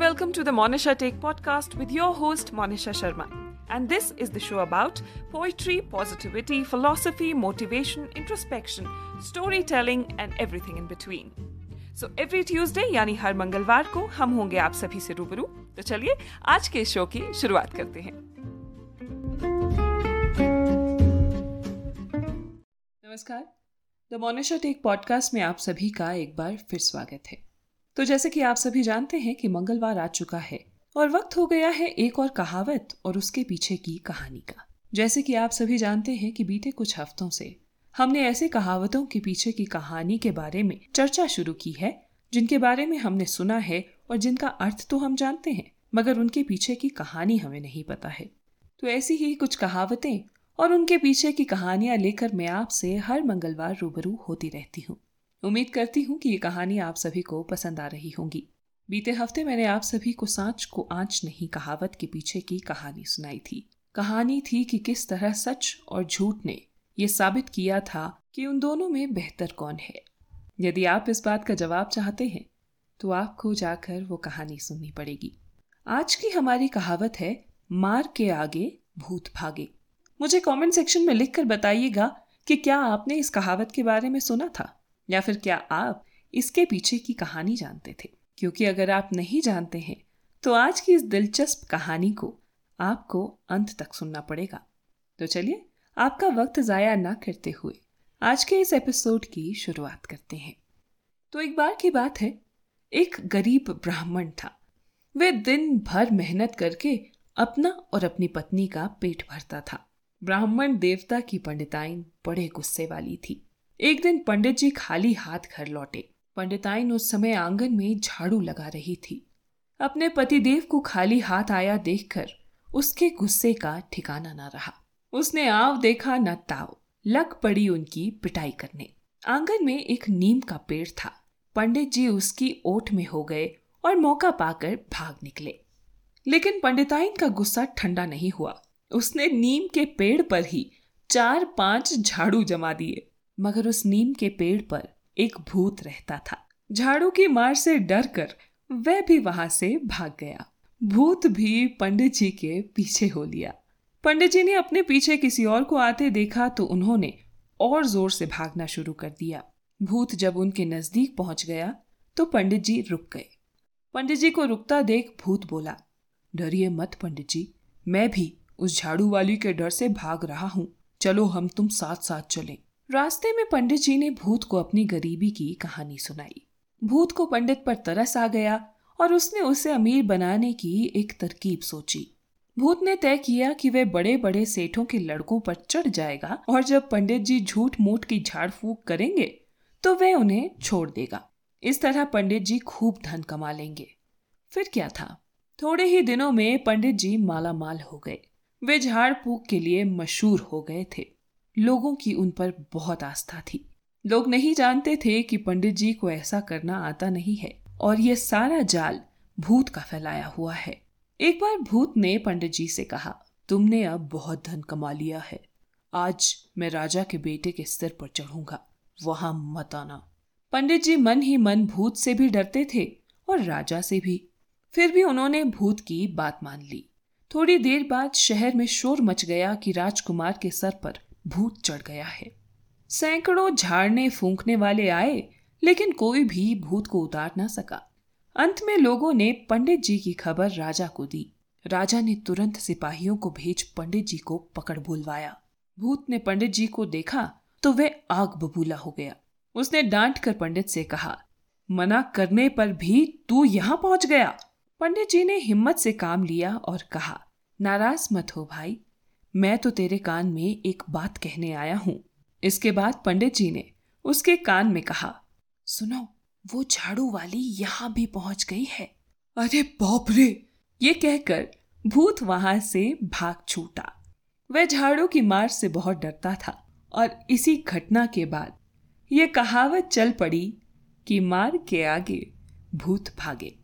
welcome to the Monisha Take podcast with your host Monisha Sharma. And this is the show about poetry, positivity, philosophy, motivation, introspection, storytelling and everything in between. So every Tuesday यानी हर मंगलवार को हम होंगे आप सभी से रूबरू तो चलिए आज के शो की शुरुआत करते हैं नमस्कार द मोनिशा टेक पॉडकास्ट में आप सभी का एक बार फिर स्वागत है तो जैसे कि आप सभी जानते हैं कि मंगलवार आ चुका है और वक्त हो गया है एक और कहावत और उसके पीछे की कहानी का। जैसे कि आप सभी जानते हैं कि बीते कुछ हफ्तों से हमने ऐसे कहावतों के पीछे की कहानी के बारे में चर्चा शुरू की है, जिनके बारे में हमने सुना है और जिनका अर्थ तो हम जानते हैं, मगर उनके पीछे की कहानी हमें नहीं पता है। तो ऐसी ही कुछ कहावतें और उनके पीछे की कहानियाँ लेकर मैं आपसे हर मंगलवार रूबरू होती रहती हूँ। उम्मीद करती हूँ कि ये कहानी आप सभी को पसंद आ रही होंगी। बीते हफ़्ते मैंने आप सभी को सांच को आँच नहीं, कहावत के पीछे की कहानी सुनाई थी। कहानी थी कि किस तरह सच और झूठ ने ये साबित किया था कि उन दोनों में बेहतर कौन है। यदि आप इस बात का जवाब चाहते हैं तो आपको जाकर वो कहानी सुननी पड़ेगी। आज की हमारी कहावत है, मार के आगे, भूत भागे। मुझे कमेंट सेक्शन में लिखकर बताइएगा कि क्या आपने इस कहावत के बारे में सुना था। या फिर क्या आप इसके पीछे की कहानी जानते थे? क्योंकि अगर आप नहीं जानते हैं तो आज की इस दिलचस्प कहानी को आपको अंत तक सुनना पड़ेगा। तो चलिए, आपका वक्त ज़ाया ना करते हुए आज के इस एपिसोड की शुरुआत करते हैं। तो एक बार की बात है, एक गरीब ब्राह्मण था। वे दिन भर मेहनत करके अपना और अपनी पत्नी का पेट भरता था। ब्राह्मण देवता की पंडिताइन बड़े गुस्से वाली थी। एक दिन पंडित जी खाली हाथ घर लौटे। पंडिताइन उस समय आँगन में झाड़ू लगा रही थी। अपने पतिदेव को खाली हाथ आया देखकर उसके गुस्से का ठिकाना न रहा। उसने आव देखा न ताव, लग पड़ी उनकी पिटाई करने। आँगन में एक नीम का पेड़ था। पंडित जी उसकी ओट में हो गए और मौका पाकर भाग निकले। लेकिन पंडिताइन का गुस्सा ठंडा नहीं हुआ। उसने नीम के पेड़ पर ही चार पाँच झाड़ू जमा दिए। मगर उस नीम के पेड़ पर एक भूत रहता था। झाड़ू की मार से डर कर वह भी वहाँ से भाग गया। भूत भी पंडित जी के पीछे हो लिया। पंडित जी ने अपने पीछे किसी और को आते देखा तो उन्होंने और ज़ोर से भागना शुरू कर दिया। भूत जब उनके नज़दीक पहुँच गया तो पंडित जी रुक गए। पंडित जी को रुकता देख भूत बोला, डरिए मत पंडित जी, मैं भी उस झाड़ू वाली के डर से भाग रहा हूँ। चलो हम तुम साथ साथ चलें। रास्ते में पंडित जी ने भूत को अपनी गरीबी की कहानी सुनाई। भूत को पंडित पर तरस आ गया और उसने उसे अमीर बनाने की एक तरकीब सोची। भूत ने तय किया कि वह बड़े बड़े सेठों के लड़कों पर चढ़ जाएगा और जब पंडित जी झूठ मूठ की झाड़ फूक करेंगे तो वह उन्हें छोड़ देगा। इस तरह पंडित जी खूब धन कमा लेंगे। फिर क्या था? थोड़े ही दिनों में पंडित जी माला माल हो गए। वे झाड़ फूक के लिए मशहूर हो गए थे। लोगों की उन पर बहुत आस्था थी। लोग नहीं जानते थे कि पंडित जी को ऐसा करना आता नहीं है और ये सारा जाल भूत का फैलाया हुआ है। एक बार भूत ने पंडित जी से कहा, तुमने अब बहुत धन कमा लिया है। आज मैं राजा के बेटे के सिर पर चढ़ूँगा। वहाँ मत आना। पंडित जी मन ही मन भूत से भी डरते थे और राजा से भी। फिर भी उन्होंने भूत की बात मान ली। थोड़ी देर बाद शहर में शोर मच गया कि राजकुमार के सर पर भूत चढ़ गया है। सैकड़ों झाड़ने फूंकने वाले आए, लेकिन कोई भी भूत को उतार ना सका। अंत में लोगों ने पंडित जी की खबर राजा को दी। राजा ने तुरंत सिपाहियों को भेज पंडित जी को पकड़ बुलवाया। भूत ने पंडित जी को देखा तो वह आग बबूला हो गया। उसने डांट कर पंडित से कहा, मना करने पर भी तू यहाँ पहुँच गया? पंडित जी ने हिम्मत से काम लिया और कहा, नाराज़ मत हो भाई मैं तो तेरे कान में एक बात कहने आया हूँ। इसके बाद पंडित जी ने उसके कान में कहा, सुनो, वो झाड़ू वाली यहाँ भी पहुँच गई है। अरे बाप रे! ये कहकर भूत वहाँ से भाग छूटा। वह झाड़ू की मार से बहुत डरता था और इसी घटना के बाद ये कहावत चल पड़ी कि मार के आगे भूत भागे।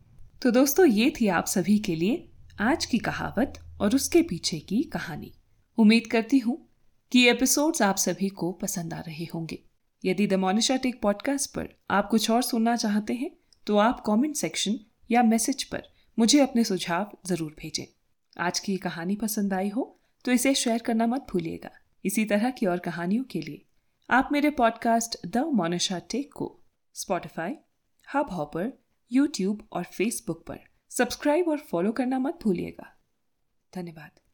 तो दोस्तों, ये थी आप सभी के लिए आज की कहावत और उसके पीछे की कहानी। उम्मीद करती हूँ कि एपिसोड्स आप सभी को पसंद आ रहे होंगे। यदि द मोनिशा टेक पॉडकास्ट पर आप कुछ और सुनना चाहते हैं तो आप कमेंट सेक्शन या मैसेज पर मुझे अपने सुझाव ज़रूर भेजें। आज की ये कहानी पसंद आई हो तो इसे शेयर करना मत भूलिएगा। इसी तरह की और कहानियों के लिए आप मेरे पॉडकास्ट द मोनिशा टेक को स्पॉटिफाई हब हॉपर यूट्यूब और फेसबुक पर सब्सक्राइब और फॉलो करना मत भूलिएगा। धन्यवाद।